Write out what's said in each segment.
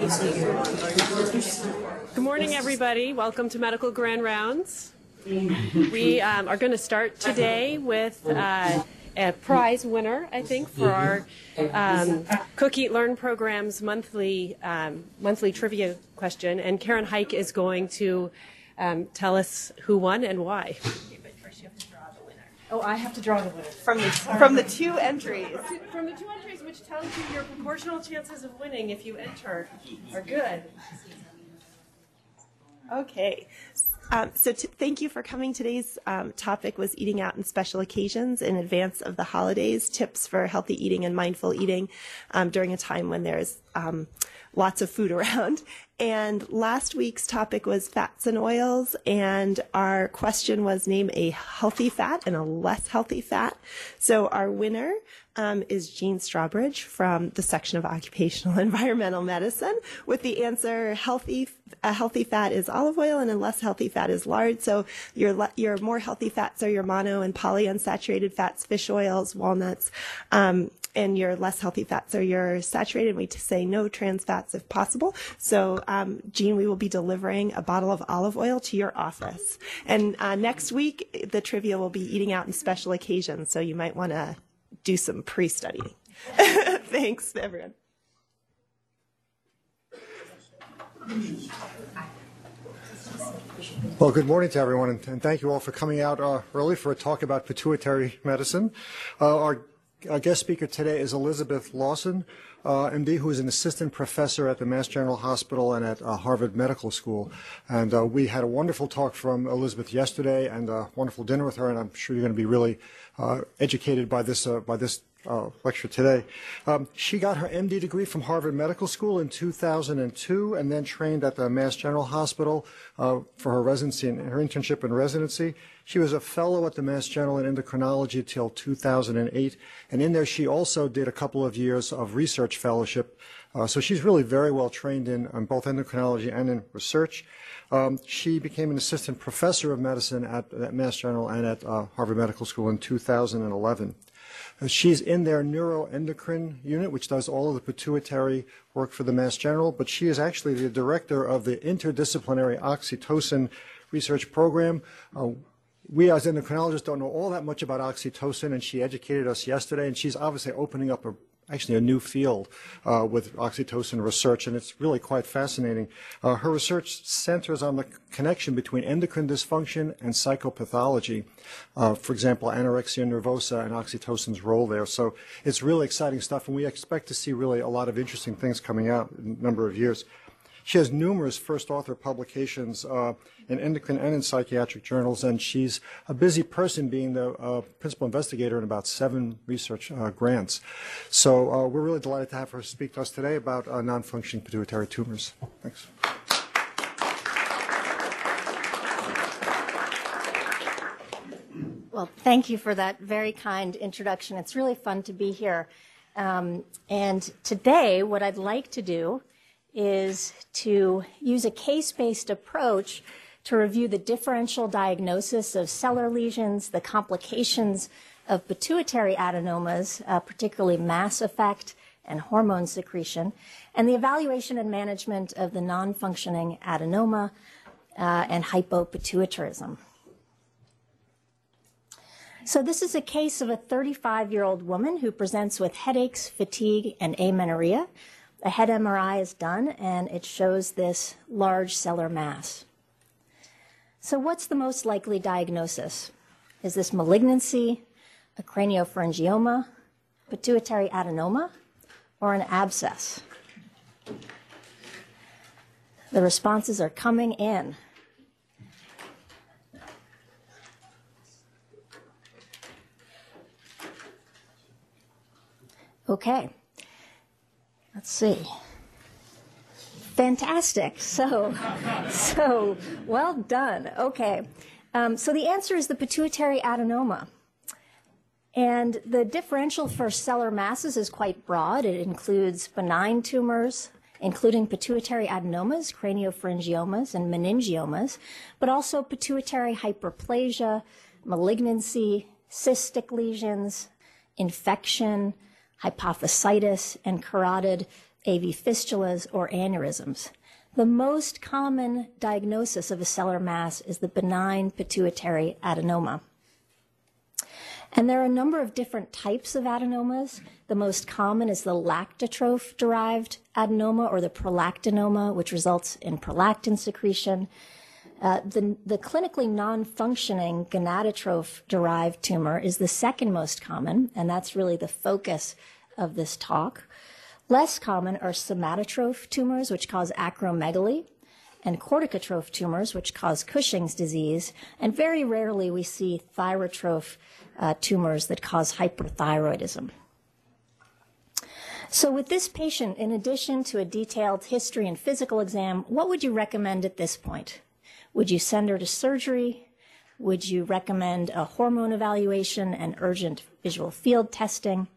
Good morning, everybody. Welcome to Medical Grand Rounds. We um, are going to start today with uh, a prize winner, I think, for our um, Cook Eat Learn program's monthly um, monthly trivia question. And Karen Hike is going to um, tell us who won and why. Oh, I have to draw the winner. from the from the two entries. From the two entries, which tells you your proportional chances of winning if you enter are good. Okay. Um, so t- thank you for coming. Today's um, topic was eating out in special occasions in advance of the holidays, tips for healthy eating and mindful eating um, during a time when there's um, lots of food around. And last week's topic was fats and oils, and our question was name a healthy fat and a less healthy fat. So our winner um, is Jean Strawbridge from the section of occupational environmental medicine with the answer healthy a healthy fat is olive oil and a less healthy fat is lard. So your your more healthy fats are your mono and polyunsaturated fats, fish oils, walnuts. Um, and your less healthy fats are your saturated. We say no trans fats if possible. So, um, Jean, we will be delivering a bottle of olive oil to your office. And uh, next week, the trivia will be eating out in special occasions. So you might want to do some pre-studying. Thanks, everyone. Well, good morning to everyone, and, and thank you all for coming out uh, early for a talk about pituitary medicine. Uh, our, our guest speaker today is Elizabeth Lawson, uh, MD, who is an assistant professor at the Mass General Hospital and at uh, Harvard Medical School. And uh, we had a wonderful talk from Elizabeth yesterday, and a wonderful dinner with her. And I'm sure you're going to be really uh, educated by this uh, by this uh, lecture today. Um, she got her MD degree from Harvard Medical School in 2002 and then trained at the Mass General Hospital uh, for her residency and her internship and residency. She was a fellow at the Mass General in endocrinology till 2008, and in there she also did a couple of years of research fellowship. Uh, so she's really very well trained in, in both endocrinology and in research. Um, she became an assistant professor of medicine at, at Mass General and at uh, Harvard Medical School in 2011. Uh, She's in their neuroendocrine unit, which does all of the pituitary work for the Mass General, but she is actually the director of the interdisciplinary oxytocin research program. Uh, we as endocrinologists don't know all that much about oxytocin, and she educated us yesterday, and she's obviously opening up a actually a new field uh, with oxytocin research, and it's really quite fascinating. Uh, her research centers on the connection between endocrine dysfunction and psychopathology. Uh, for example, anorexia nervosa and oxytocin's role there. So it's really exciting stuff, and we expect to see really a lot of interesting things coming out in a number of years. She has numerous first author publications uh, in endocrine and in psychiatric journals, and she's a busy person being the uh, principal investigator in about seven research uh, grants. So uh, we're really delighted to have her speak to us today about uh, non-functioning pituitary tumors. Thanks. Well, thank you for that very kind introduction. It's really fun to be here. Um, and today, what I'd like to do is to use a case based approach to review the differential diagnosis of sellar lesions, the complications of pituitary adenomas, uh, particularly mass effect and hormone secretion, and the evaluation and management of the non functioning adenoma uh, and hypopituitarism. So this is a case of a 35 year old woman who presents with headaches, fatigue, and amenorrhea. A head MRI is done and it shows this large sellar mass. So what's the most likely diagnosis? Is this malignancy, a craniopharyngioma, pituitary adenoma, or an abscess? The responses are coming in. Okay. Let's see. Fantastic. So, so well done. Okay. Um, so the answer is the pituitary adenoma. And the differential for sellar masses is quite broad. It includes benign tumors, including pituitary adenomas, craniopharyngiomas, and meningiomas, but also pituitary hyperplasia, malignancy, cystic lesions, infection, hypophysitis, and carotid AV fistulas, or aneurysms. The most common diagnosis of a sellar mass is the benign pituitary adenoma. And there are a number of different types of adenomas. The most common is the lactotroph derived adenoma or the prolactinoma, which results in prolactin secretion. Uh, the, the clinically non functioning gonadotroph derived tumor is the second most common, and that's really the focus of this talk. Less common are somatotroph tumors, which cause acromegaly, and corticotroph tumors, which cause Cushing's disease. And very rarely we see thyrotroph uh, tumors that cause hyperthyroidism. So, with this patient, in addition to a detailed history and physical exam, what would you recommend at this point? Would you send her to surgery? Would you recommend a hormone evaluation and urgent visual field testing?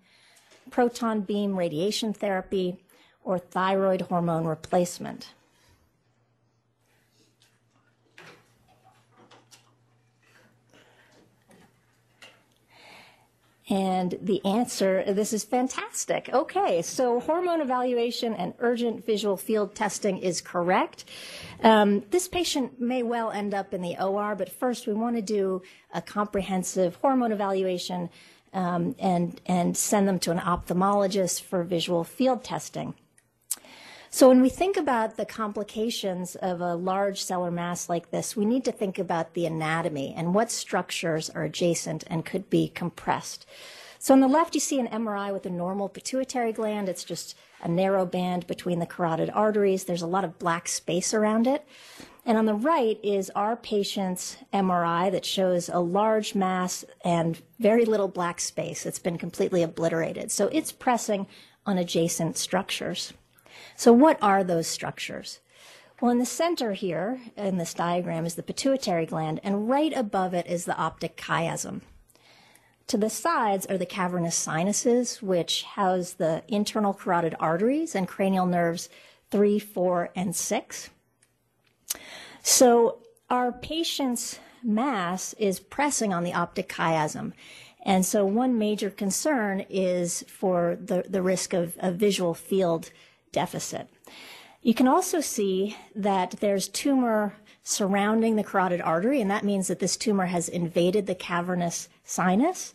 proton beam radiation therapy, or thyroid hormone replacement. And the answer, this is fantastic. Okay, so hormone evaluation and urgent visual field testing is correct. Um, this patient may well end up in the OR, but first we want to do a comprehensive hormone evaluation um, and, and send them to an ophthalmologist for visual field testing. So when we think about the complications of a large sellar mass like this, we need to think about the anatomy and what structures are adjacent and could be compressed. So on the left, you see an MRI with a normal pituitary gland. It's just a narrow band between the carotid arteries. There's a lot of black space around it. And on the right is our patient's MRI that shows a large mass and very little black space. It's been completely obliterated. So it's pressing on adjacent structures. So what are those structures? Well, in the center here in this diagram is the pituitary gland, and right above it is the optic chiasm. To the sides are the cavernous sinuses, which house the internal carotid arteries and cranial nerves 3, 4, and 6. So our patient's mass is pressing on the optic chiasm. And so one major concern is for the, the risk of a visual field deficit. You can also see that there's tumor surrounding the carotid artery, and that means that this tumor has invaded the cavernous sinus.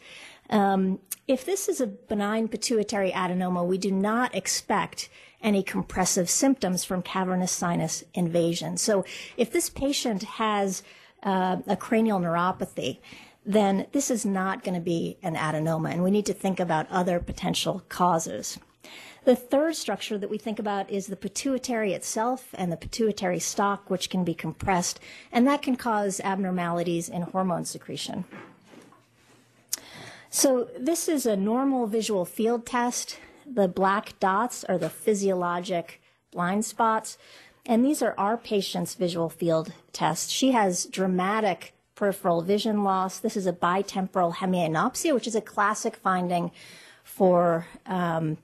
Um, if this is a benign pituitary adenoma, we do not expect any compressive symptoms from cavernous sinus invasion. So if this patient has uh, a cranial neuropathy, then this is not going to be an adenoma, and we need to think about other potential causes. The third structure that we think about is the pituitary itself and the pituitary stalk, which can be compressed, and that can cause abnormalities in hormone secretion. So, this is a normal visual field test. The black dots are the physiologic blind spots. And these are our patient's visual field tests. She has dramatic peripheral vision loss. This is a bitemporal hemianopsia, which is a classic finding for um,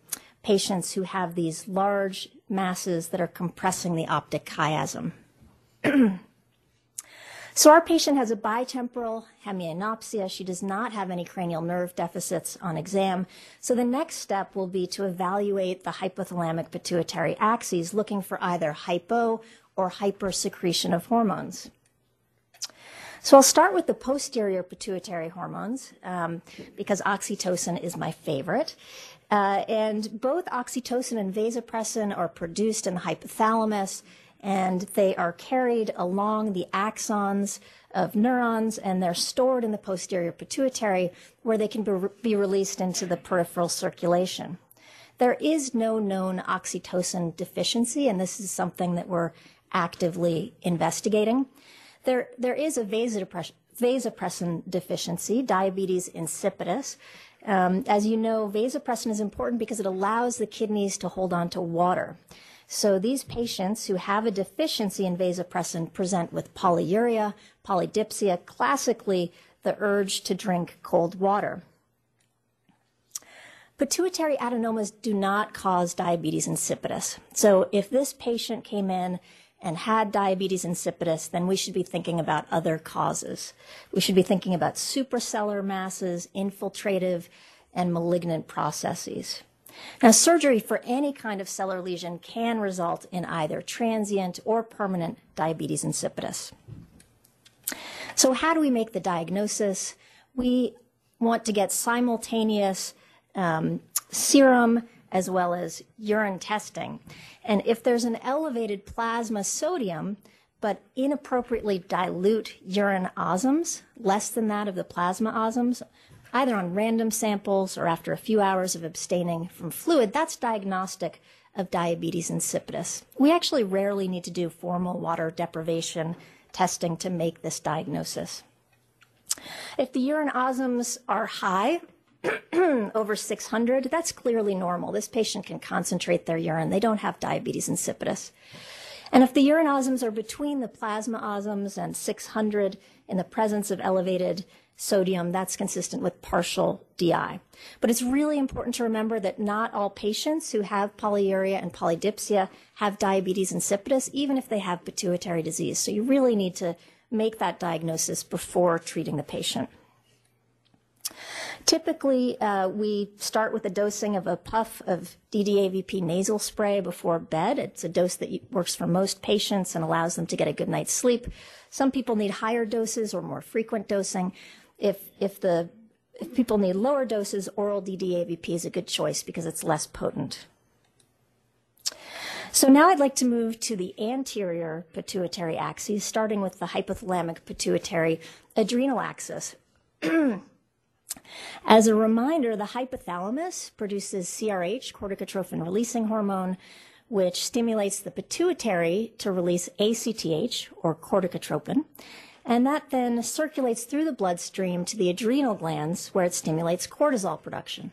patients who have these large masses that are compressing the optic chiasm. So our patient has a bitemporal hemianopsia. She does not have any cranial nerve deficits on exam. So the next step will be to evaluate the hypothalamic pituitary axes, looking for either hypo or hypersecretion of hormones. So I'll start with the posterior pituitary hormones um, because oxytocin is my favorite. Uh, and both oxytocin and vasopressin are produced in the hypothalamus and they are carried along the axons of neurons and they're stored in the posterior pituitary where they can be, be released into the peripheral circulation. There is no known oxytocin deficiency, and this is something that we're actively investigating. There, there is a vasopressin deficiency, diabetes insipidus. Um, as you know, vasopressin is important because it allows the kidneys to hold on to water. So these patients who have a deficiency in vasopressin present with polyuria, polydipsia, classically the urge to drink cold water. Pituitary adenomas do not cause diabetes insipidus. So if this patient came in and had diabetes insipidus, then we should be thinking about other causes. We should be thinking about suprasellar masses, infiltrative, and malignant processes. Now, surgery for any kind of sellar lesion can result in either transient or permanent diabetes insipidus. So, how do we make the diagnosis? We want to get simultaneous um, serum as well as urine testing. And if there's an elevated plasma sodium, but inappropriately dilute urine osms, less than that of the plasma osms, either on random samples or after a few hours of abstaining from fluid, that's diagnostic of diabetes insipidus. We actually rarely need to do formal water deprivation testing to make this diagnosis. If the urine osms are high, over 600, that's clearly normal. This patient can concentrate their urine. They don't have diabetes insipidus. And if the urine osms are between the plasma osms and 600 in the presence of elevated sodium, that's consistent with partial DI. But it's really important to remember that not all patients who have polyuria and polydipsia have diabetes insipidus, even if they have pituitary disease. So you really need to make that diagnosis before treating the patient. Typically, uh, we start with a dosing of a puff of DDAVP nasal spray before bed. It's a dose that works for most patients and allows them to get a good night's sleep. Some people need higher doses or more frequent dosing. If, if, the, if people need lower doses, oral DDAVP is a good choice because it's less potent. So now I'd like to move to the anterior pituitary axis, starting with the hypothalamic pituitary adrenal axis. As a reminder, the hypothalamus produces CRH, corticotrophin releasing hormone, which stimulates the pituitary to release ACTH, or corticotropin, and that then circulates through the bloodstream to the adrenal glands where it stimulates cortisol production.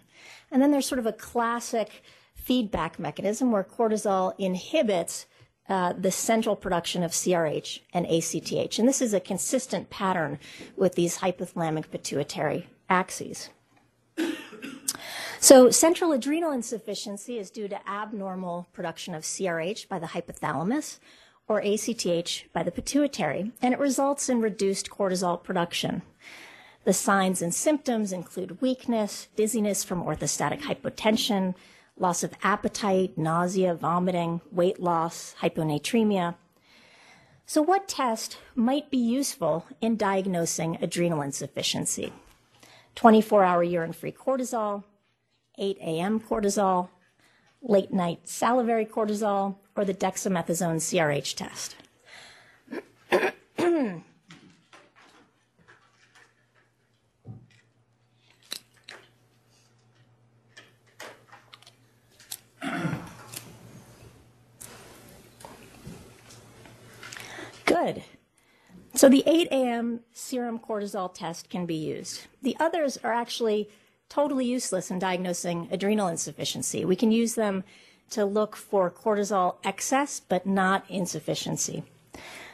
And then there's sort of a classic feedback mechanism where cortisol inhibits uh, the central production of CRH and ACTH. And this is a consistent pattern with these hypothalamic pituitary axes. So, central adrenal insufficiency is due to abnormal production of CRH by the hypothalamus or ACTH by the pituitary, and it results in reduced cortisol production. The signs and symptoms include weakness, dizziness from orthostatic hypotension, loss of appetite, nausea, vomiting, weight loss, hyponatremia. So, what test might be useful in diagnosing adrenal insufficiency? 24 hour urine free cortisol, 8 a.m. cortisol, late night salivary cortisol, or the dexamethasone CRH test. Good. So the 8 a.m. serum cortisol test can be used. The others are actually totally useless in diagnosing adrenal insufficiency. We can use them to look for cortisol excess, but not insufficiency.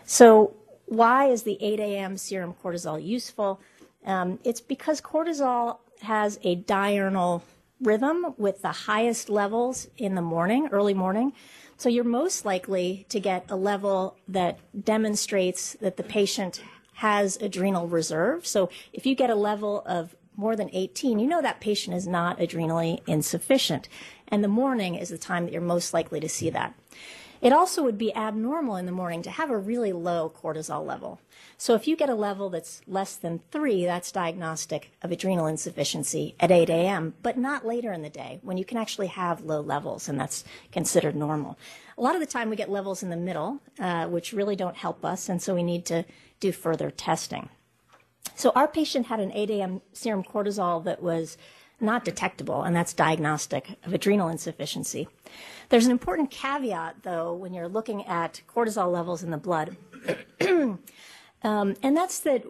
So why is the 8 a.m. serum cortisol useful? Um, it's because cortisol has a diurnal rhythm with the highest levels in the morning, early morning. So you're most likely to get a level that demonstrates that the patient has adrenal reserve. So if you get a level of more than 18, you know that patient is not adrenally insufficient. And the morning is the time that you're most likely to see that. It also would be abnormal in the morning to have a really low cortisol level. So if you get a level that's less than three, that's diagnostic of adrenal insufficiency at 8 a.m., but not later in the day when you can actually have low levels, and that's considered normal. A lot of the time we get levels in the middle, uh, which really don't help us, and so we need to do further testing. So our patient had an 8 a.m. serum cortisol that was not detectable, and that's diagnostic of adrenal insufficiency. There's an important caveat, though, when you're looking at cortisol levels in the blood, um, and that's that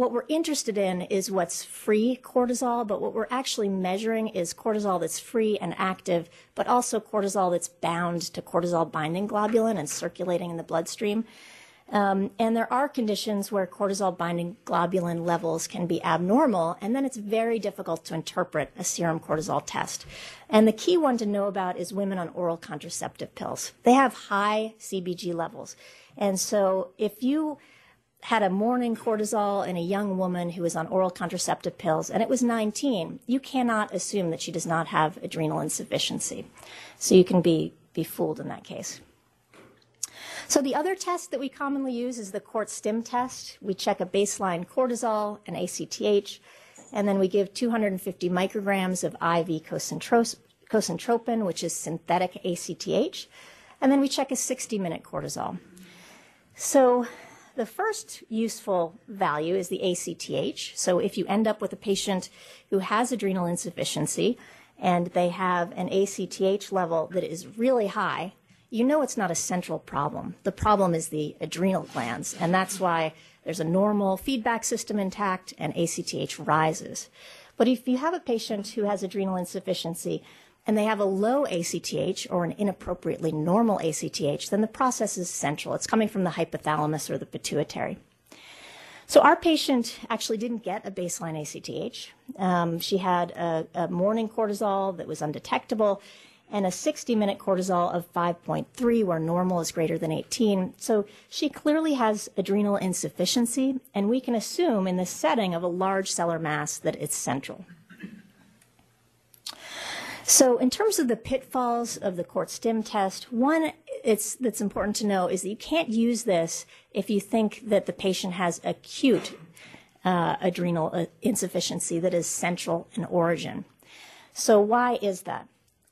what we're interested in is what's free cortisol, but what we're actually measuring is cortisol that's free and active, but also cortisol that's bound to cortisol binding globulin and circulating in the bloodstream. Um, and there are conditions where cortisol binding globulin levels can be abnormal, and then it's very difficult to interpret a serum cortisol test. And the key one to know about is women on oral contraceptive pills. They have high CBG levels. And so if you had a morning cortisol in a young woman who was on oral contraceptive pills, and it was 19. You cannot assume that she does not have adrenal insufficiency. So you can be, be fooled in that case. So the other test that we commonly use is the Cort Stim test. We check a baseline cortisol and ACTH, and then we give 250 micrograms of IV cosyntropin, which is synthetic ACTH, and then we check a 60-minute cortisol. So the first useful value is the ACTH. So if you end up with a patient who has adrenal insufficiency and they have an ACTH level that is really high, you know it's not a central problem. The problem is the adrenal glands, and that's why there's a normal feedback system intact and ACTH rises. But if you have a patient who has adrenal insufficiency and they have a low ACTH or an inappropriately normal ACTH, then the process is central. It's coming from the hypothalamus or the pituitary. So our patient actually didn't get a baseline ACTH. Um, she had a, a morning cortisol that was undetectable, and a 60 minute cortisol of 5.3, where normal is greater than 18. So she clearly has adrenal insufficiency, and we can assume in the setting of a large sellar mass that it's central. So, in terms of the pitfalls of the Cort Stim test, one that's important to know is that you can't use this if you think that the patient has acute uh, adrenal uh, insufficiency that is central in origin. So, why is that?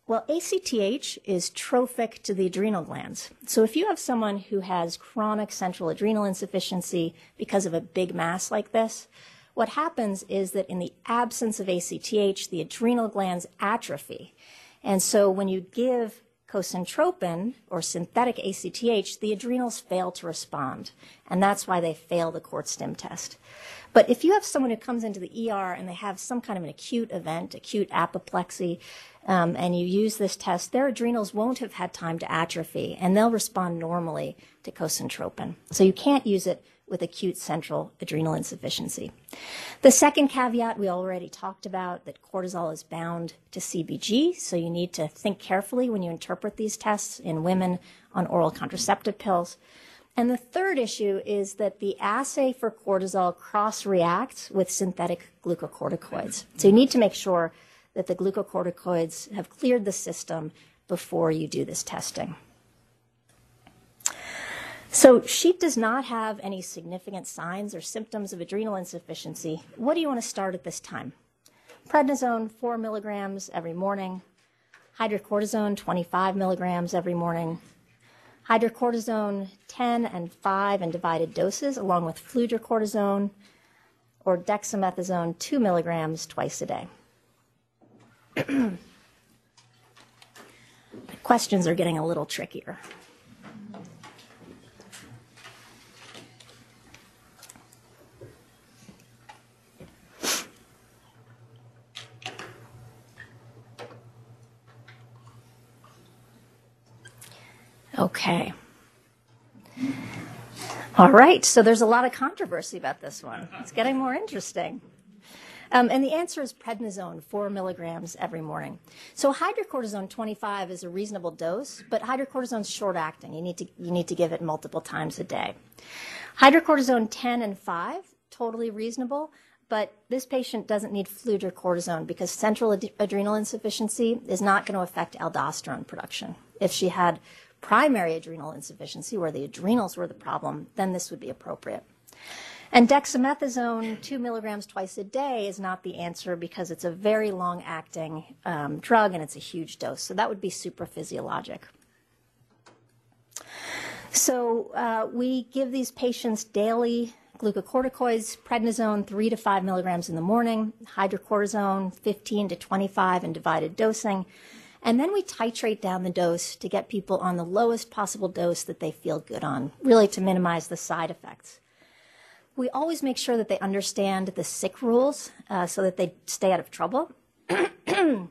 Well, ACTH is trophic to the adrenal glands. So if you have someone who has chronic central adrenal insufficiency because of a big mass like this, what happens is that in the absence of ACTH, the adrenal glands atrophy. And so when you give cosyntropin or synthetic ACTH, the adrenals fail to respond. And that's why they fail the Cort Stim test. But if you have someone who comes into the ER and they have some kind of an acute event, acute apoplexy, um, and you use this test, their adrenals won't have had time to atrophy, and they'll respond normally to cosyntropin. So you can't use it with acute central adrenal insufficiency. The second caveat we already talked about that cortisol is bound to CBG, so you need to think carefully when you interpret these tests in women on oral contraceptive pills. And the third issue is that the assay for cortisol cross reacts with synthetic glucocorticoids. So you need to make sure that the glucocorticoids have cleared the system before you do this testing. So she does not have any significant signs or symptoms of adrenal insufficiency. What do you want to start at this time? Prednisone, 4 milligrams every morning. Hydrocortisone, 25 milligrams every morning. Hydrocortisone, 10 and 5 in divided doses, along with fludrocortisone or dexamethasone, 2 milligrams twice a day. Questions are getting a little trickier. Okay. All right, so there's a lot of controversy about this one. It's getting more interesting. Um, and the answer is prednisone, four milligrams every morning. So hydrocortisone 25 is a reasonable dose, but hydrocortisone is short acting. You need to you need to give it multiple times a day. Hydrocortisone 10 and 5, totally reasonable, but this patient doesn't need fludrocortisone because central ad- adrenal insufficiency is not going to affect aldosterone production. If she had primary adrenal insufficiency, where the adrenals were the problem, then this would be appropriate. And dexamethasone, two milligrams twice a day, is not the answer because it's a very long acting um, drug and it's a huge dose. So that would be supraphysiologic. So uh, we give these patients daily glucocorticoids, prednisone, three to five milligrams in the morning, hydrocortisone, 15 to 25 in divided dosing. And then we titrate down the dose to get people on the lowest possible dose that they feel good on, really to minimize the side effects we always make sure that they understand the sick rules uh, so that they stay out of trouble.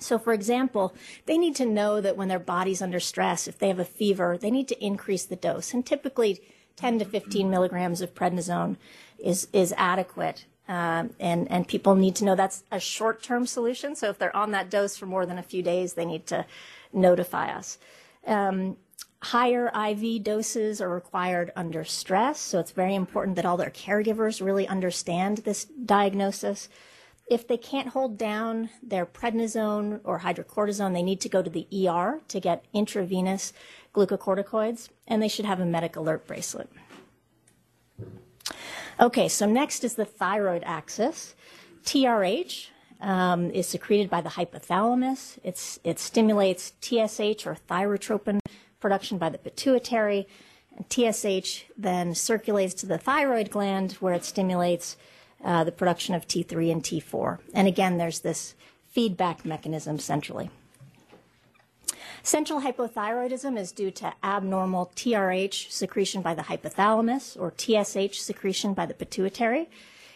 so, for example, they need to know that when their body's under stress, if they have a fever, they need to increase the dose. And typically, 10 to 15 milligrams of prednisone is, is adequate. Um, and, and people need to know that's a short term solution. So, if they're on that dose for more than a few days, they need to notify us. Um, higher IV doses are required under stress, so it's very important that all their caregivers really understand this diagnosis. If they can't hold down their prednisone or hydrocortisone, they need to go to the ER to get intravenous glucocorticoids, and they should have a medic alert bracelet. Okay, so next is the thyroid axis. TRH um, is secreted by the hypothalamus. It's, it stimulates TSH or thyrotropin production by the pituitary. And TSH then circulates to the thyroid gland where it stimulates uh, the production of T3 and T4. And again, there's this feedback mechanism centrally. Central hypothyroidism is due to abnormal TRH secretion by the hypothalamus or TSH secretion by the pituitary.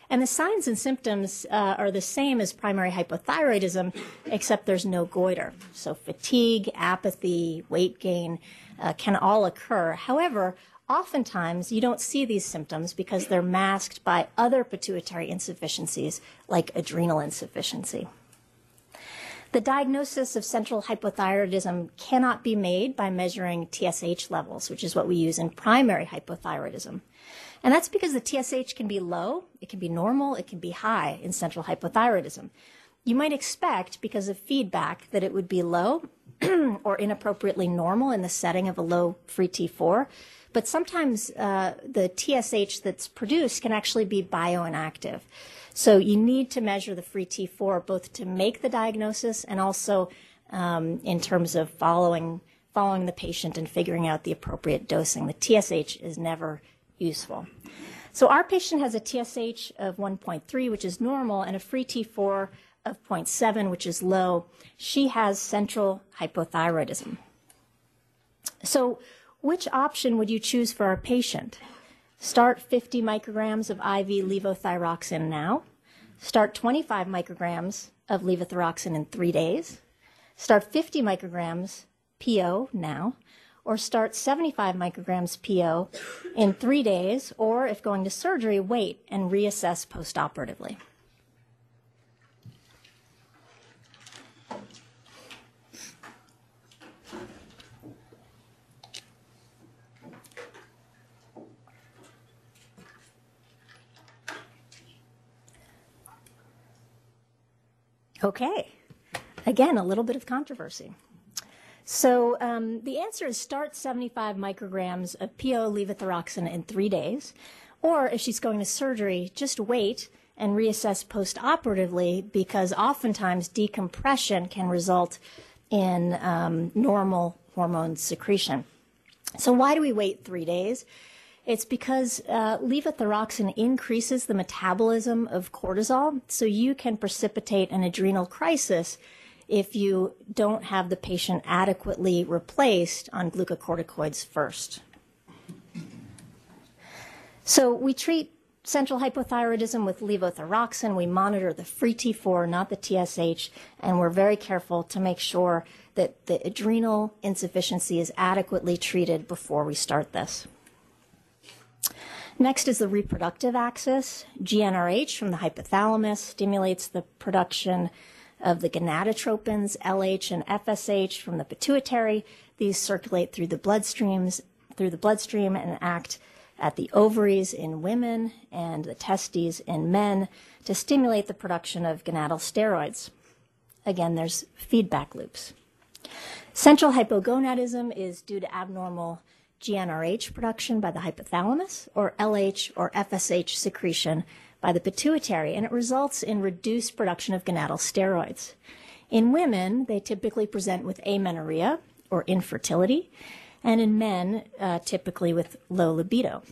And the signs and symptoms uh, are the same as primary hypothyroidism, except there's no goiter. So fatigue, apathy, weight gain uh, can all occur. However, oftentimes you don't see these symptoms because they're masked by other pituitary insufficiencies like adrenal insufficiency. The diagnosis of central hypothyroidism cannot be made by measuring TSH levels, which is what we use in primary hypothyroidism. And that's because the TSH can be low, it can be normal, it can be high in central hypothyroidism. You might expect, because of feedback, that it would be low or inappropriately normal in the setting of a low free T4. But sometimes uh, the TSH that's produced can actually be bioinactive. So you need to measure the free T4 both to make the diagnosis and also um, in terms of following following the patient and figuring out the appropriate dosing. The TSH is never useful. So our patient has a TSH of 1.3, which is normal, and a free T4 of 0.7, which is low. She has central hypothyroidism. So which option would you choose for our patient? Start 50 micrograms of IV levothyroxine now. Start 25 micrograms of levothyroxine in three days. Start 50 micrograms PO now. Or start 75 micrograms PO in three days. Or if going to surgery, wait and reassess postoperatively. Okay. Again, a little bit of controversy. So um, the answer is start 75 micrograms of PO levothyroxine in three days. Or if she's going to surgery, just wait and reassess postoperatively because oftentimes decompression can result in um, normal hormone secretion. So why do we wait three days? It's because uh, levothyroxine increases the metabolism of cortisol, so you can precipitate an adrenal crisis if you don't have the patient adequately replaced on glucocorticoids first. So we treat central hypothyroidism with levothyroxine. We monitor the free T4, not the TSH, and we're very careful to make sure that the adrenal insufficiency is adequately treated before we start this. Next is the reproductive axis. GnRH from the hypothalamus stimulates the production of the gonadotropins, LH and FSH from the pituitary. These circulate through the bloodstreams, through the bloodstream and act at the ovaries in women and the testes in men to stimulate the production of gonadal steroids. Again, there's feedback loops. Central hypogonadism is due to abnormal GnRH production by the hypothalamus or LH or FSH secretion by the pituitary, and it results in reduced production of gonadal steroids. In women, they typically present with amenorrhea or infertility, and in men, uh, typically with low libido.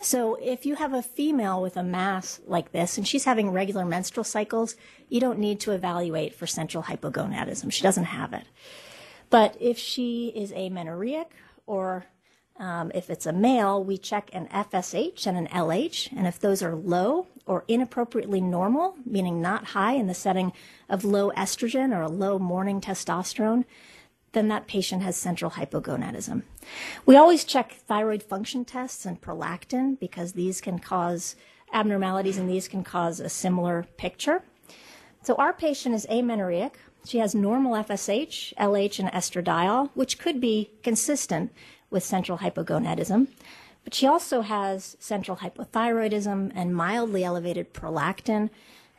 So, if you have a female with a mass like this and she's having regular menstrual cycles, you don't need to evaluate for central hypogonadism. She doesn't have it. But if she is amenorrheic or um, if it's a male, we check an FSH and an LH, and if those are low or inappropriately normal, meaning not high in the setting of low estrogen or a low morning testosterone, then that patient has central hypogonadism. We always check thyroid function tests and prolactin because these can cause abnormalities and these can cause a similar picture. So our patient is amenorrheic. She has normal FSH, LH, and estradiol, which could be consistent with central hypogonadism. But she also has central hypothyroidism and mildly elevated prolactin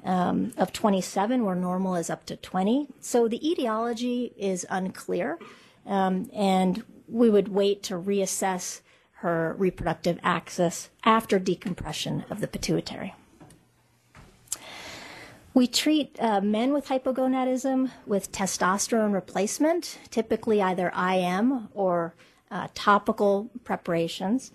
um, of 27, where normal is up to 20. So the etiology is unclear, um, and we would wait to reassess her reproductive axis after decompression of the pituitary. We treat uh, men with hypogonadism with testosterone replacement, typically either IM or uh, topical preparations.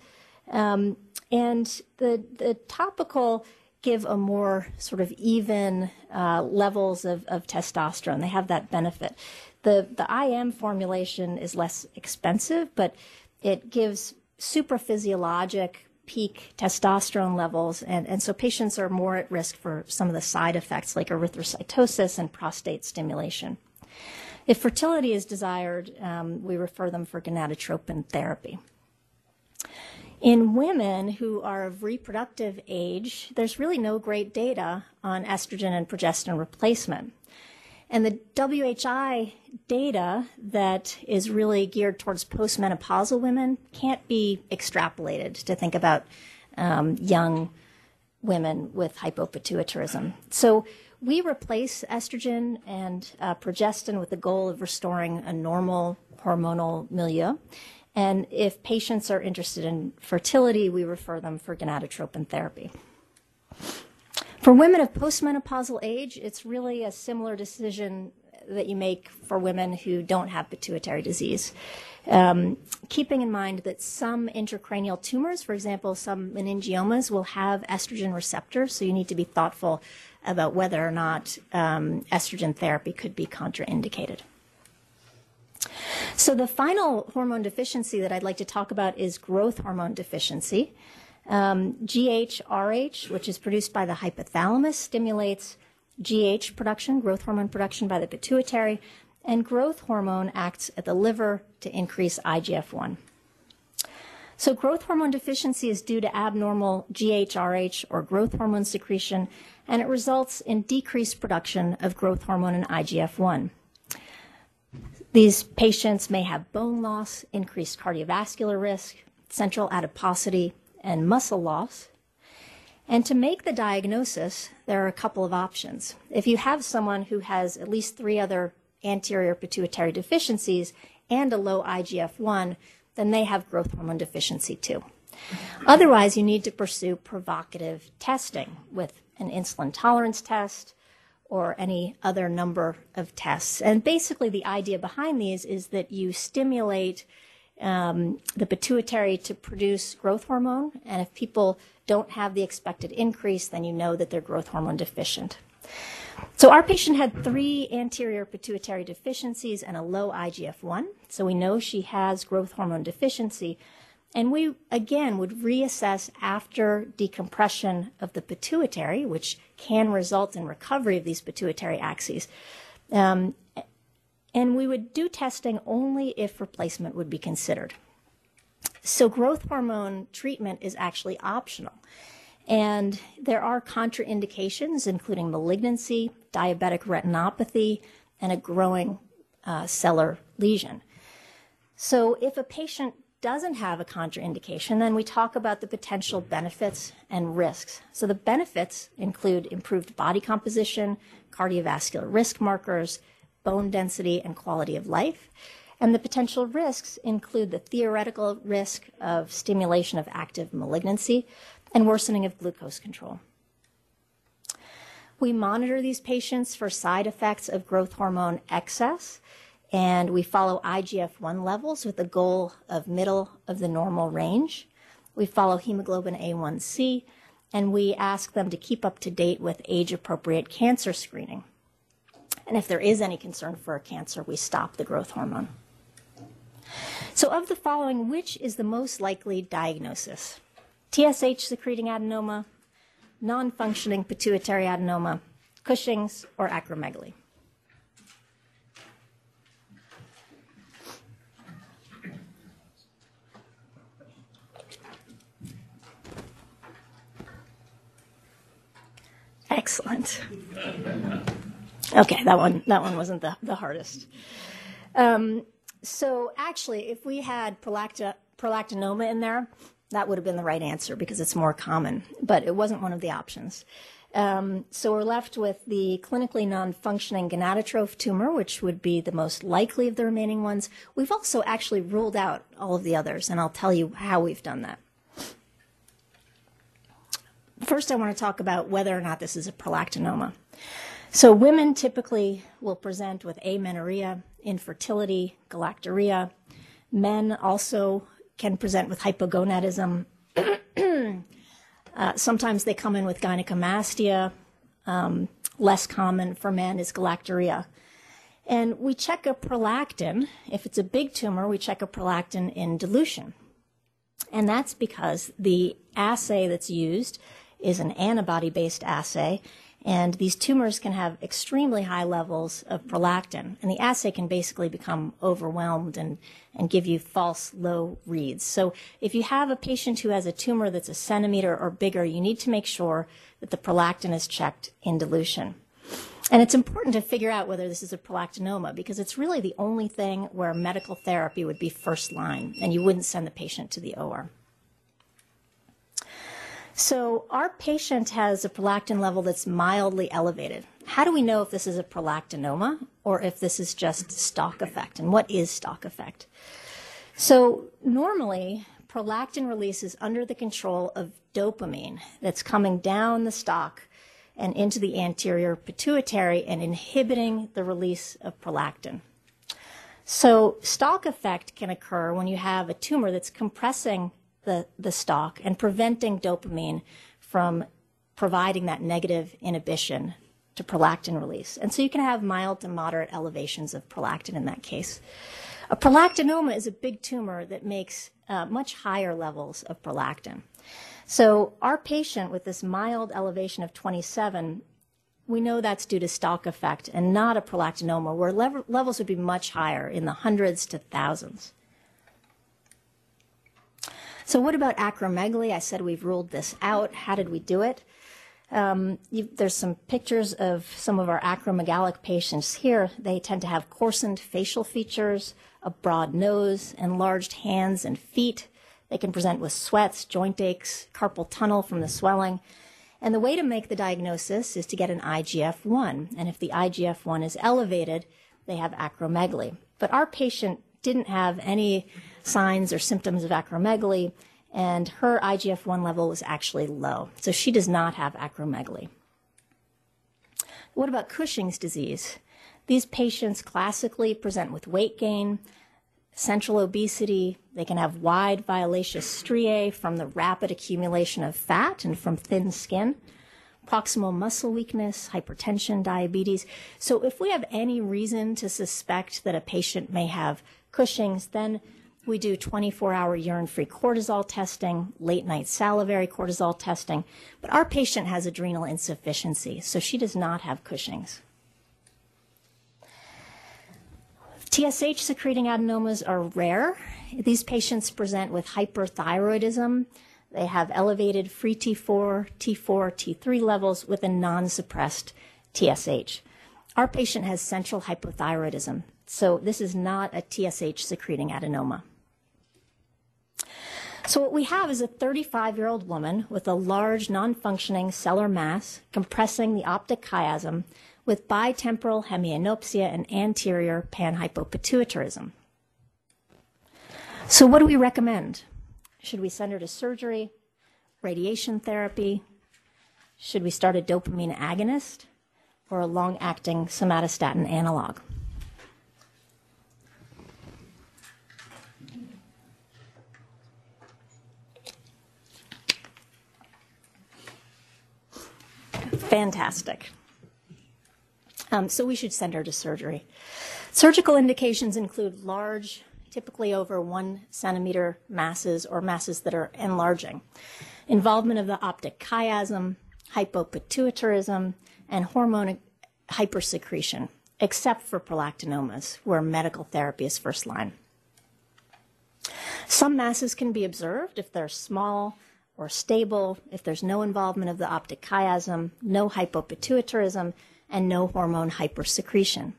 Um, and the, the topical give a more sort of even uh, levels of, of testosterone. They have that benefit. The, the IM formulation is less expensive, but it gives supraphysiologic peak testosterone levels, and, and so patients are more at risk for some of the side effects like erythrocytosis and prostate stimulation. If fertility is desired, um, we refer them for gonadotropin therapy. In women who are of reproductive age, there's really no great data on estrogen and progesterone replacement. And the WHI data that is really geared towards postmenopausal women can't be extrapolated to think about um, young women with hypopituitarism. So we replace estrogen and uh, progestin with the goal of restoring a normal hormonal milieu. And if patients are interested in fertility, we refer them for gonadotropin therapy. For women of postmenopausal age, it's really a similar decision that you make for women who don't have pituitary disease. Um, keeping in mind that some intracranial tumors, for example, some meningiomas, will have estrogen receptors, so you need to be thoughtful about whether or not um, estrogen therapy could be contraindicated. So, the final hormone deficiency that I'd like to talk about is growth hormone deficiency. Um, GHRH, which is produced by the hypothalamus, stimulates GH production, growth hormone production by the pituitary, and growth hormone acts at the liver to increase IGF 1. So, growth hormone deficiency is due to abnormal GHRH or growth hormone secretion, and it results in decreased production of growth hormone and IGF 1. These patients may have bone loss, increased cardiovascular risk, central adiposity, and muscle loss. And to make the diagnosis, there are a couple of options. If you have someone who has at least three other anterior pituitary deficiencies and a low IGF 1, then they have growth hormone deficiency too. Otherwise, you need to pursue provocative testing with an insulin tolerance test or any other number of tests. And basically, the idea behind these is that you stimulate um, the pituitary to produce growth hormone. And if people don't have the expected increase, then you know that they're growth hormone deficient. So our patient had three anterior pituitary deficiencies and a low IGF 1. So we know she has growth hormone deficiency. And we, again, would reassess after decompression of the pituitary, which can result in recovery of these pituitary axes. Um, and we would do testing only if replacement would be considered. So, growth hormone treatment is actually optional. And there are contraindications, including malignancy, diabetic retinopathy, and a growing uh, sellar lesion. So, if a patient doesn't have a contraindication, then we talk about the potential benefits and risks. So, the benefits include improved body composition, cardiovascular risk markers, bone density, and quality of life. And the potential risks include the theoretical risk of stimulation of active malignancy and worsening of glucose control. We monitor these patients for side effects of growth hormone excess, and we follow IGF 1 levels with the goal of middle of the normal range. We follow hemoglobin A1C, and we ask them to keep up to date with age appropriate cancer screening. And if there is any concern for a cancer, we stop the growth hormone. So, of the following, which is the most likely diagnosis? TSH secreting adenoma, non functioning pituitary adenoma, Cushing's, or acromegaly? Excellent. Okay, that one that one wasn't the, the hardest. Um, so actually, if we had prolacti- prolactinoma in there, that would have been the right answer because it's more common, but it wasn't one of the options. Um, so we're left with the clinically non-functioning gonadotroph tumor, which would be the most likely of the remaining ones. We've also actually ruled out all of the others, and I'll tell you how we've done that. First, I want to talk about whether or not this is a prolactinoma. So women typically will present with amenorrhea, infertility, galactorrhea. Men also can present with hypogonadism. uh, sometimes they come in with gynecomastia. Um, less common for men is galactorrhea. And we check a prolactin. If it's a big tumor, we check a prolactin in dilution. And that's because the assay that's used is an antibody based assay. And these tumors can have extremely high levels of prolactin. And the assay can basically become overwhelmed and, and give you false low reads. So if you have a patient who has a tumor that's a centimeter or bigger, you need to make sure that the prolactin is checked in dilution. And it's important to figure out whether this is a prolactinoma because it's really the only thing where medical therapy would be first line and you wouldn't send the patient to the OR. So our patient has a prolactin level that's mildly elevated. How do we know if this is a prolactinoma or if this is just stalk effect? And what is stalk effect? So normally, prolactin release is under the control of dopamine that's coming down the stalk and into the anterior pituitary and inhibiting the release of prolactin. So stalk effect can occur when you have a tumor that's compressing the, the stalk and preventing dopamine from providing that negative inhibition to prolactin release. And so you can have mild to moderate elevations of prolactin in that case. A prolactinoma is a big tumor that makes uh, much higher levels of prolactin. So our patient with this mild elevation of 27, we know that's due to stalk effect and not a prolactinoma, where lev- levels would be much higher in the hundreds to thousands. So what about acromegaly? I said we've ruled this out. How did we do it? Um, you, there's some pictures of some of our acromegalic patients here. They tend to have coarsened facial features, a broad nose, enlarged hands and feet. They can present with sweats, joint aches, carpal tunnel from the swelling. And the way to make the diagnosis is to get an IGF 1. And if the IGF 1 is elevated, they have acromegaly. But our patient didn't have any signs or symptoms of acromegaly, and her IGF 1 level was actually low. So she does not have acromegaly. What about Cushing's disease? These patients classically present with weight gain, central obesity. They can have wide violaceous striae from the rapid accumulation of fat and from thin skin, proximal muscle weakness, hypertension, diabetes. So, if we have any reason to suspect that a patient may have Cushing's, then we do 24 hour urine free cortisol testing, late night salivary cortisol testing, but our patient has adrenal insufficiency, so she does not have Cushing's. TSH secreting adenomas are rare. These patients present with hyperthyroidism. They have elevated free T4, T4, T3 levels with a non suppressed TSH. Our patient has central hypothyroidism, so this is not a TSH secreting adenoma. So what we have is a 35 year old woman with a large non functioning sellar mass compressing the optic chiasm with bitemporal hemianopsia and anterior panhypopituitarism. So what do we recommend? Should we send her to surgery, radiation therapy? Should we start a dopamine agonist or a long acting somatostatin analog? Fantastic. Um, so we should send her to surgery. Surgical indications include large, typically over one centimeter masses or masses that are enlarging, involvement of the optic chiasm, hypopituitarism, and hormone hypersecretion, except for prolactinomas, where medical therapy is first line. Some masses can be observed if they're small, or stable if there's no involvement of the optic chiasm, no hypopituitarism, and no hormone hypersecretion.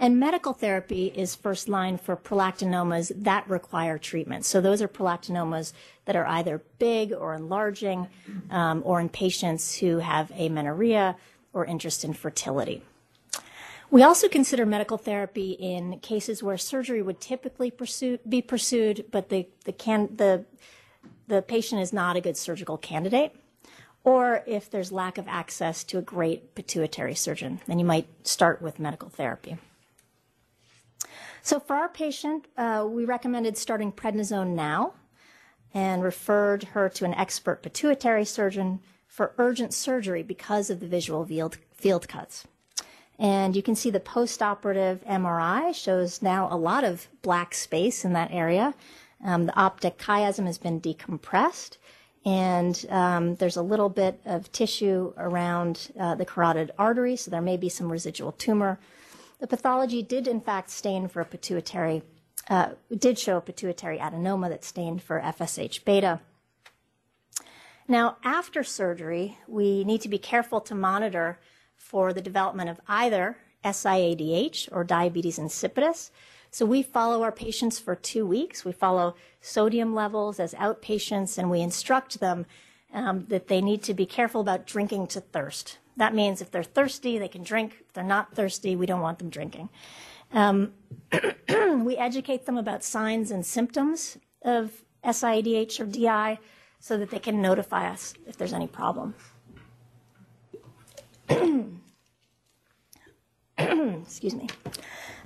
And medical therapy is first line for prolactinomas that require treatment. So those are prolactinomas that are either big or enlarging, um, or in patients who have amenorrhea or interest in fertility. We also consider medical therapy in cases where surgery would typically pursue, be pursued, but the, the, can, the, the patient is not a good surgical candidate, or if there's lack of access to a great pituitary surgeon, then you might start with medical therapy. So for our patient, uh, we recommended starting prednisone now and referred her to an expert pituitary surgeon for urgent surgery because of the visual field, field cuts. And you can see the postoperative MRI shows now a lot of black space in that area. Um, the optic chiasm has been decompressed, and um, there's a little bit of tissue around uh, the carotid artery, so there may be some residual tumor. The pathology did, in fact, stain for a pituitary, uh, did show a pituitary adenoma that stained for FSH beta. Now, after surgery, we need to be careful to monitor for the development of either SIADH or diabetes insipidus. So we follow our patients for two weeks. We follow sodium levels as outpatients, and we instruct them um, that they need to be careful about drinking to thirst. That means if they're thirsty, they can drink. If they're not thirsty, we don't want them drinking. Um, we educate them about signs and symptoms of SIADH or DI so that they can notify us if there's any problem. Excuse me.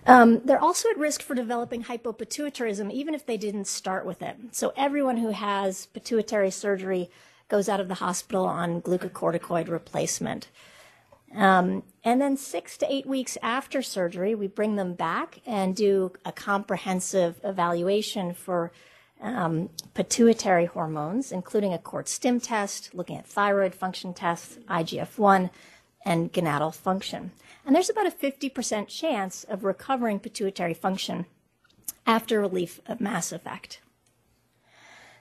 Um, they're also at risk for developing hypopituitarism, even if they didn't start with it. So, everyone who has pituitary surgery goes out of the hospital on glucocorticoid replacement. Um, and then six to eight weeks after surgery, we bring them back and do a comprehensive evaluation for um, pituitary hormones, including a Cort Stim test, looking at thyroid function tests, IGF 1, and gonadal function. And there's about a 50% chance of recovering pituitary function after relief of mass effect.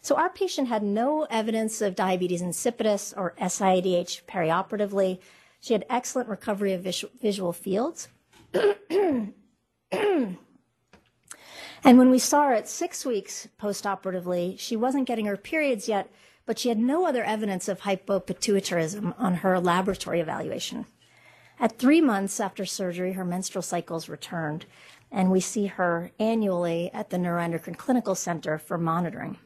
So our patient had no evidence of diabetes insipidus or SIADH perioperatively. She had excellent recovery of visual fields. and when we saw her at six weeks postoperatively, she wasn't getting her periods yet, but she had no other evidence of hypopituitarism on her laboratory evaluation. At three months after surgery, her menstrual cycles returned, and we see her annually at the Neuroendocrine Clinical Center for monitoring.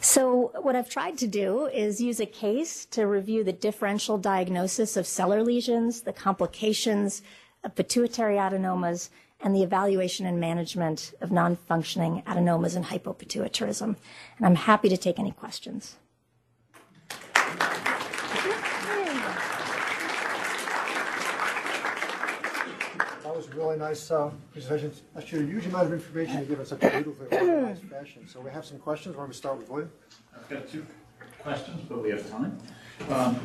So, what I've tried to do is use a case to review the differential diagnosis of sellar lesions, the complications of pituitary adenomas, and the evaluation and management of non functioning adenomas and hypopituitarism. And I'm happy to take any questions. That was a really nice uh, presentation. Actually, a huge amount of information to give in such a beautiful, organized fashion. So we have some questions. Why don't we start with William? I've got two questions, but we have time. Um,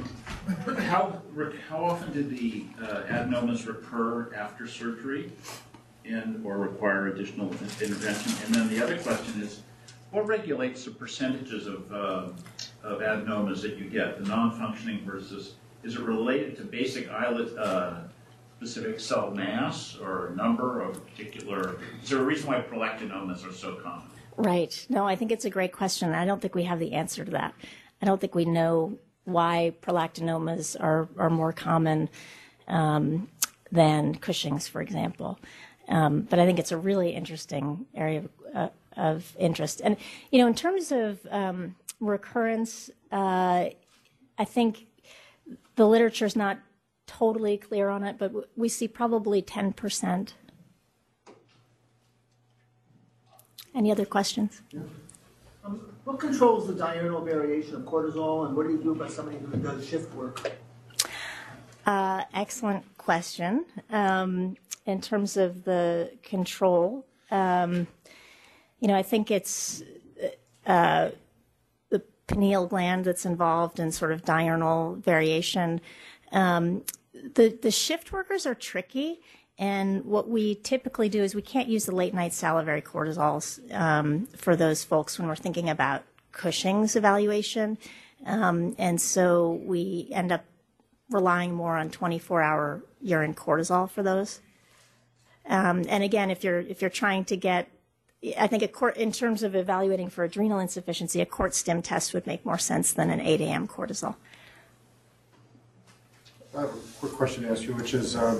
how, how often did the uh, adenomas recur after surgery and or require additional intervention? And then the other question is, what regulates the percentages of, uh, of adenomas that you get, the non-functioning versus, is it related to basic islet uh, specific cell mass or number of particular, is there a reason why prolactinomas are so common? Right. No, I think it's a great question. I don't think we have the answer to that. I don't think we know why prolactinomas are, are more common um, than Cushing's, for example. Um, but I think it's a really interesting area of, uh, of interest. And, you know, in terms of um, recurrence, uh, I think the literature is not totally clear on it, but we see probably 10%. Any other questions? Um, what controls the diurnal variation of cortisol, and what do you do about somebody who does shift work? Uh, excellent question. Um, in terms of the control, um, you know, I think it's uh, the pineal gland that's involved in sort of diurnal variation. Um, the, the shift workers are tricky. And what we typically do is we can't use the late night salivary cortisols um, for those folks when we're thinking about Cushing's evaluation. Um, and so we end up relying more on 24-hour urine cortisol for those. Um, and again, if you're if you're trying to get, I think a court in terms of evaluating for adrenal insufficiency, a Cort Stim test would make more sense than an 8 a.m. cortisol. I have a quick question to ask you, which is, um,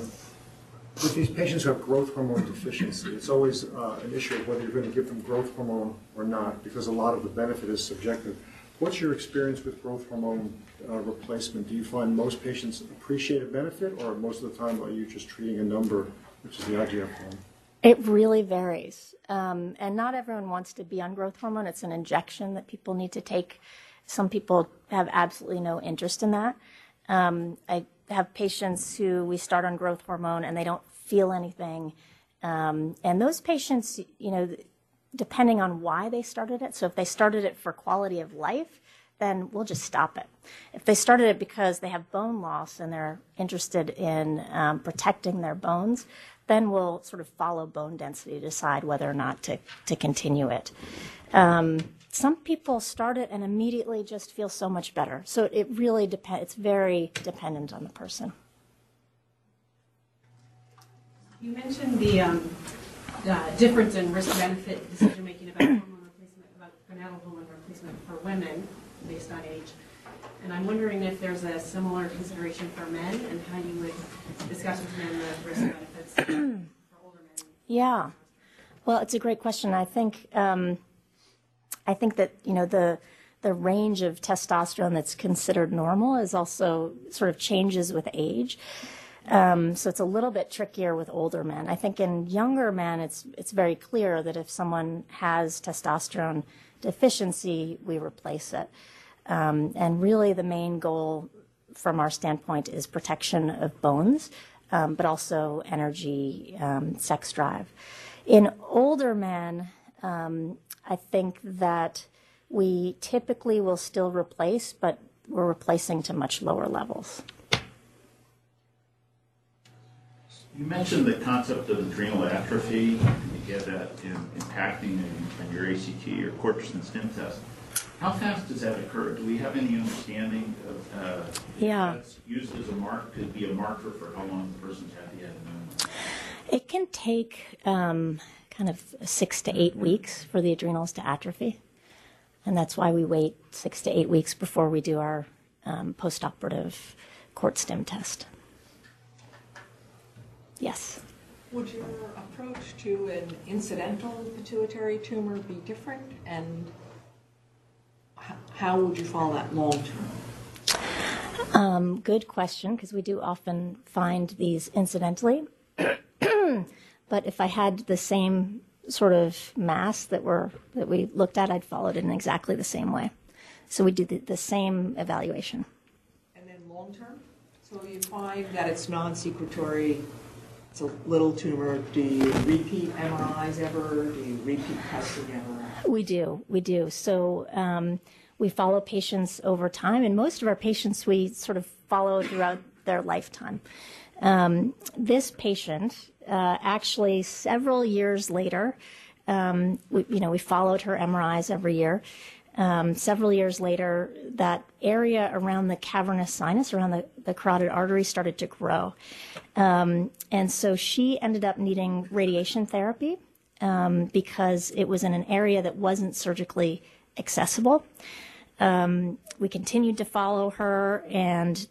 with these patients who have growth hormone deficiency, it's always uh, an issue of whether you're going to give them growth hormone or not, because a lot of the benefit is subjective. What's your experience with growth hormone uh, replacement? Do you find most patients appreciate a benefit, or most of the time are you just treating a number, which is the IGF one? It really varies. Um, and not everyone wants to be on growth hormone. It's an injection that people need to take. Some people have absolutely no interest in that. Um, I have patients who we start on growth hormone and they don't feel anything. Um, and those patients, you know, depending on why they started it, so if they started it for quality of life, then we'll just stop it. If they started it because they have bone loss and they're interested in um, protecting their bones, then we'll sort of follow bone density to decide whether or not to, to continue it. Um, some people start it and immediately just feel so much better. So it really depends. It's very dependent on the person. You mentioned the um, uh, difference in risk-benefit decision-making about hormone replacement, about prenatal hormone replacement for women based on age. And I'm wondering if there's a similar consideration for men and how you would discuss with men the risk-benefits for older men. Yeah. Well, it's a great question. I think um, I think that you know the the range of testosterone that's considered normal is also sort of changes with age. Um, so it's a little bit trickier with older men. I think in younger men, it's it's very clear that if someone has testosterone deficiency, we replace it. Um, and really, the main goal from our standpoint is protection of bones, um, but also energy, um, sex drive. In older men, um, I think that we typically will still replace, but we're replacing to much lower levels. You mentioned the concept of adrenal atrophy. And you get that in, impacting in, in your ACT, your cortisone stim test. How fast does that occur? Do we have any understanding of uh, Yeah. that's used as a mark, could be a marker for how long the person's had the adenoma? It can take um, kind of six to eight weeks for the adrenals to atrophy. And that's why we wait six to eight weeks before we do our um, postoperative Cort Stim test. Yes. Would your approach to an incidental pituitary tumor be different? And h- how would you follow that long-term? Um, good question, because we do often find these incidentally. but if I had the same sort of mass that we're that we looked at, I'd follow it in exactly the same way. So we do the, the same evaluation. And then long-term? So you find that it's non-secretory, it's a little tumor. Do you repeat MRIs ever? Do you repeat testing ever? We do, we do. So um, we follow patients over time, and most of our patients we sort of follow throughout their lifetime. Um, this patient, uh, actually, several years later, um, we, you know, we followed her MRIs every year. Um, several years later, that area around the cavernous sinus, around the, the carotid artery, started to grow. Um, and so she ended up needing radiation therapy um, because it was in an area that wasn't surgically accessible. Um, we continued to follow her, and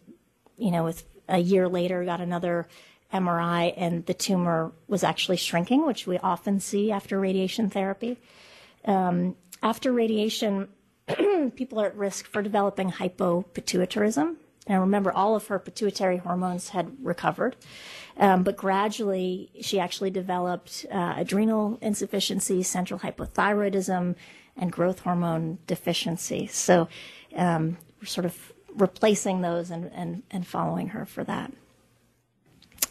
you know, with a year later, got another MRI, and the tumor was actually shrinking, which we often see after radiation therapy. Um, after radiation, people are at risk for developing hypopituitarism. Now, remember, all of her pituitary hormones had recovered, um, but gradually she actually developed uh, adrenal insufficiency, central hypothyroidism, and growth hormone deficiency. So um, we're sort of replacing those and, and, and following her for that.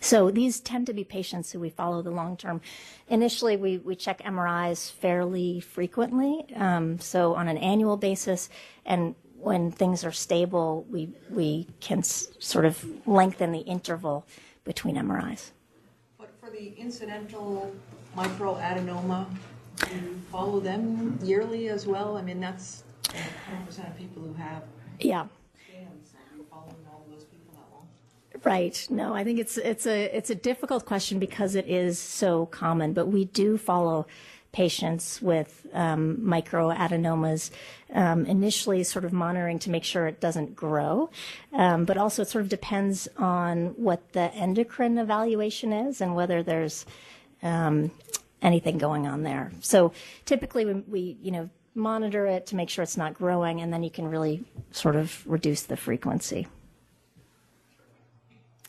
So these tend to be patients who we follow the long term. Initially, we, we check MRIs fairly frequently, um, so on an annual basis, and when things are stable, we, we can s- sort of lengthen the interval between MRIs. But for the incidental microadenoma, do you follow them yearly as well? I mean, that's 100% of people who have Yeah. scans. Are you following all of those people that long? Right. No, I think it's it's a it's a difficult question because it is so common. But we do follow patients with um, microadenomas um, initially, sort of monitoring to make sure it doesn't grow. Um, but also, it sort of depends on what the endocrine evaluation is and whether there's um, anything going on there. So typically, we, we you know monitor it to make sure it's not growing, and then you can really sort of reduce the frequency.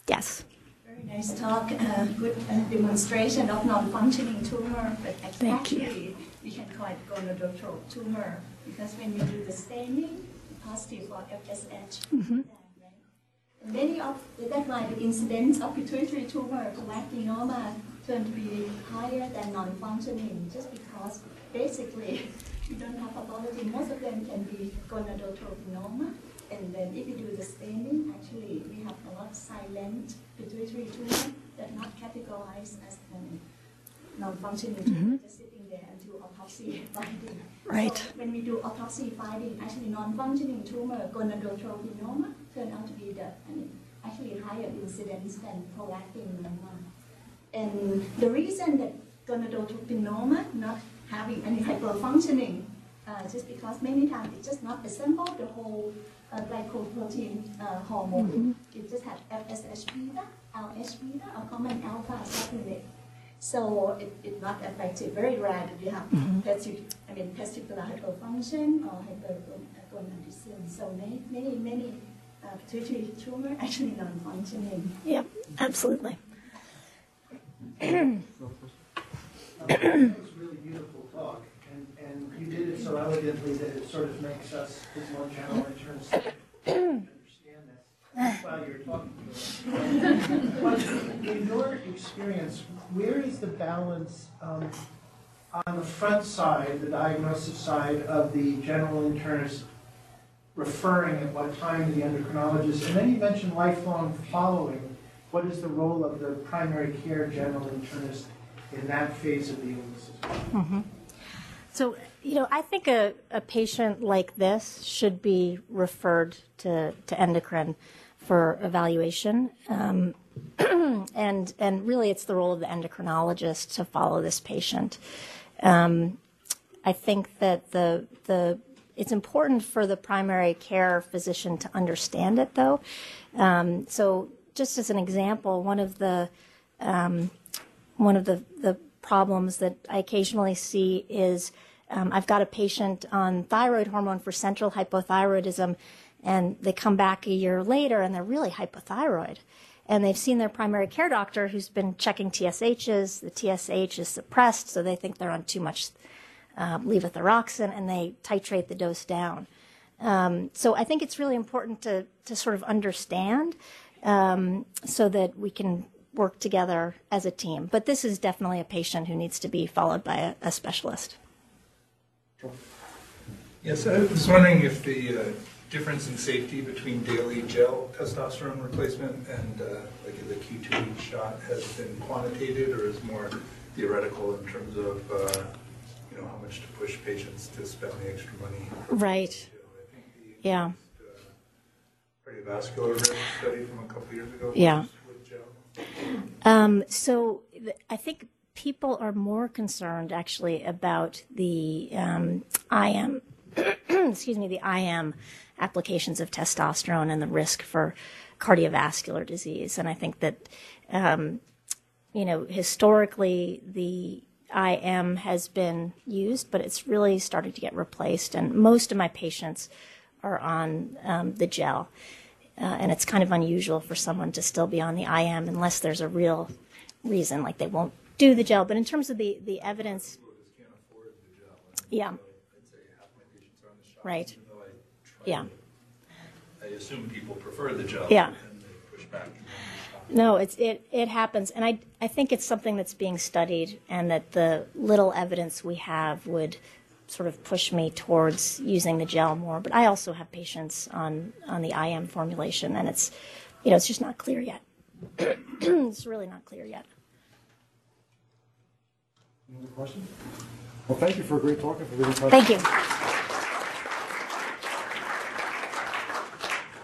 Yes. Very nice talk, uh, good uh, demonstration of non-functioning tumor, but Thank you. actually we can call it gonadotroph tumor because when we do the staining, positive for FSH. Mm-hmm. Many of that's why the incidence of pituitary tumor, cholangiocarcinoma, tend to be higher than non-functioning, just because basically we don't have pathology. Most of them can be gonadotropinoma, and then if you do the staining, actually we have a lot of silent pituitary tumor that not categorized as non-functioning tumor, just sitting there until autopsy finding. Right. So when we do autopsy finding, actually non-functioning tumor, gonadotropinoma, turn out to be the I mean, actually higher incidence than prolactinoma. And the reason that gonadotropinoma not having any hyperfunctioning, uh, just because many times it just not assemble the whole uh, glycoprotein uh, hormone. It just have FSH beta, LH beta, or common alpha subunit. So it, it's not effective. Very rare that you have testi- I mean, testicular hyperfunction or hypergonadism. So many, many, many uh, pituitary tumor actually non-functioning. Yep. Absolutely. That was a really beautiful talk, and, and you did it so elegantly that it sort of makes us, as more general interns, understand this while you're talking to in your experience, where is the balance um, on the front side, the diagnosis side of the general internist referring at what time to the endocrinologist? And then you mentioned lifelong following. What is the role of the primary care general internist in that phase of the illness as well? So, you know, I think a, a patient like this should be referred to, to endocrine for evaluation. Um, and, and really, it's the role of the endocrinologist to follow this patient. Um, I think that the, the, it's important for the primary care physician to understand it, though. Um, so, just as an example, one of the um, one of the, the problems that I occasionally see is um, I've got a patient on thyroid hormone for central hypothyroidism, and they come back a year later and they're really hypothyroid. And they've seen their primary care doctor who's been checking TSHs. The TSH is suppressed, so they think they're on too much um, levothyroxine and they titrate the dose down. Um, so I think it's really important to, to sort of understand um, so that we can work together as a team. But this is definitely a patient who needs to be followed by a, a specialist. Yes, I was wondering if the uh, difference in safety between daily gel testosterone replacement and uh, like the Q2 shot has been quantitated or is more theoretical in terms of, uh, you know, how much to push patients to spend the extra money. Right. The Yeah. uh, cardiovascular study from a couple years ago. Yeah. was with gel. Um, so th- I think people are more concerned actually about the um, IM, excuse me, the IM applications of testosterone and the risk for cardiovascular disease. And I think that, um, you know, historically the IM has been used, but it's really starting to get replaced. And most of my patients are on um, the gel. Uh, and it's kind of unusual for someone to still be on the IM unless there's a real reason, like they won't do the gel. But in terms of the, the evidence, yeah, I'd say half my patients are on the shot. Right. Even though I try yeah. I assume people prefer the gel. Yeah. And they push back. on the shot. No, it's it it happens, and I I think it's something that's being studied, and that the little evidence we have would sort of push me towards using the gel more. But I also have patients on on the IM formulation, and it's you know it's just not clear yet. it's really not clear yet. Any other questions? Well, thank you for a great talk. Thank you.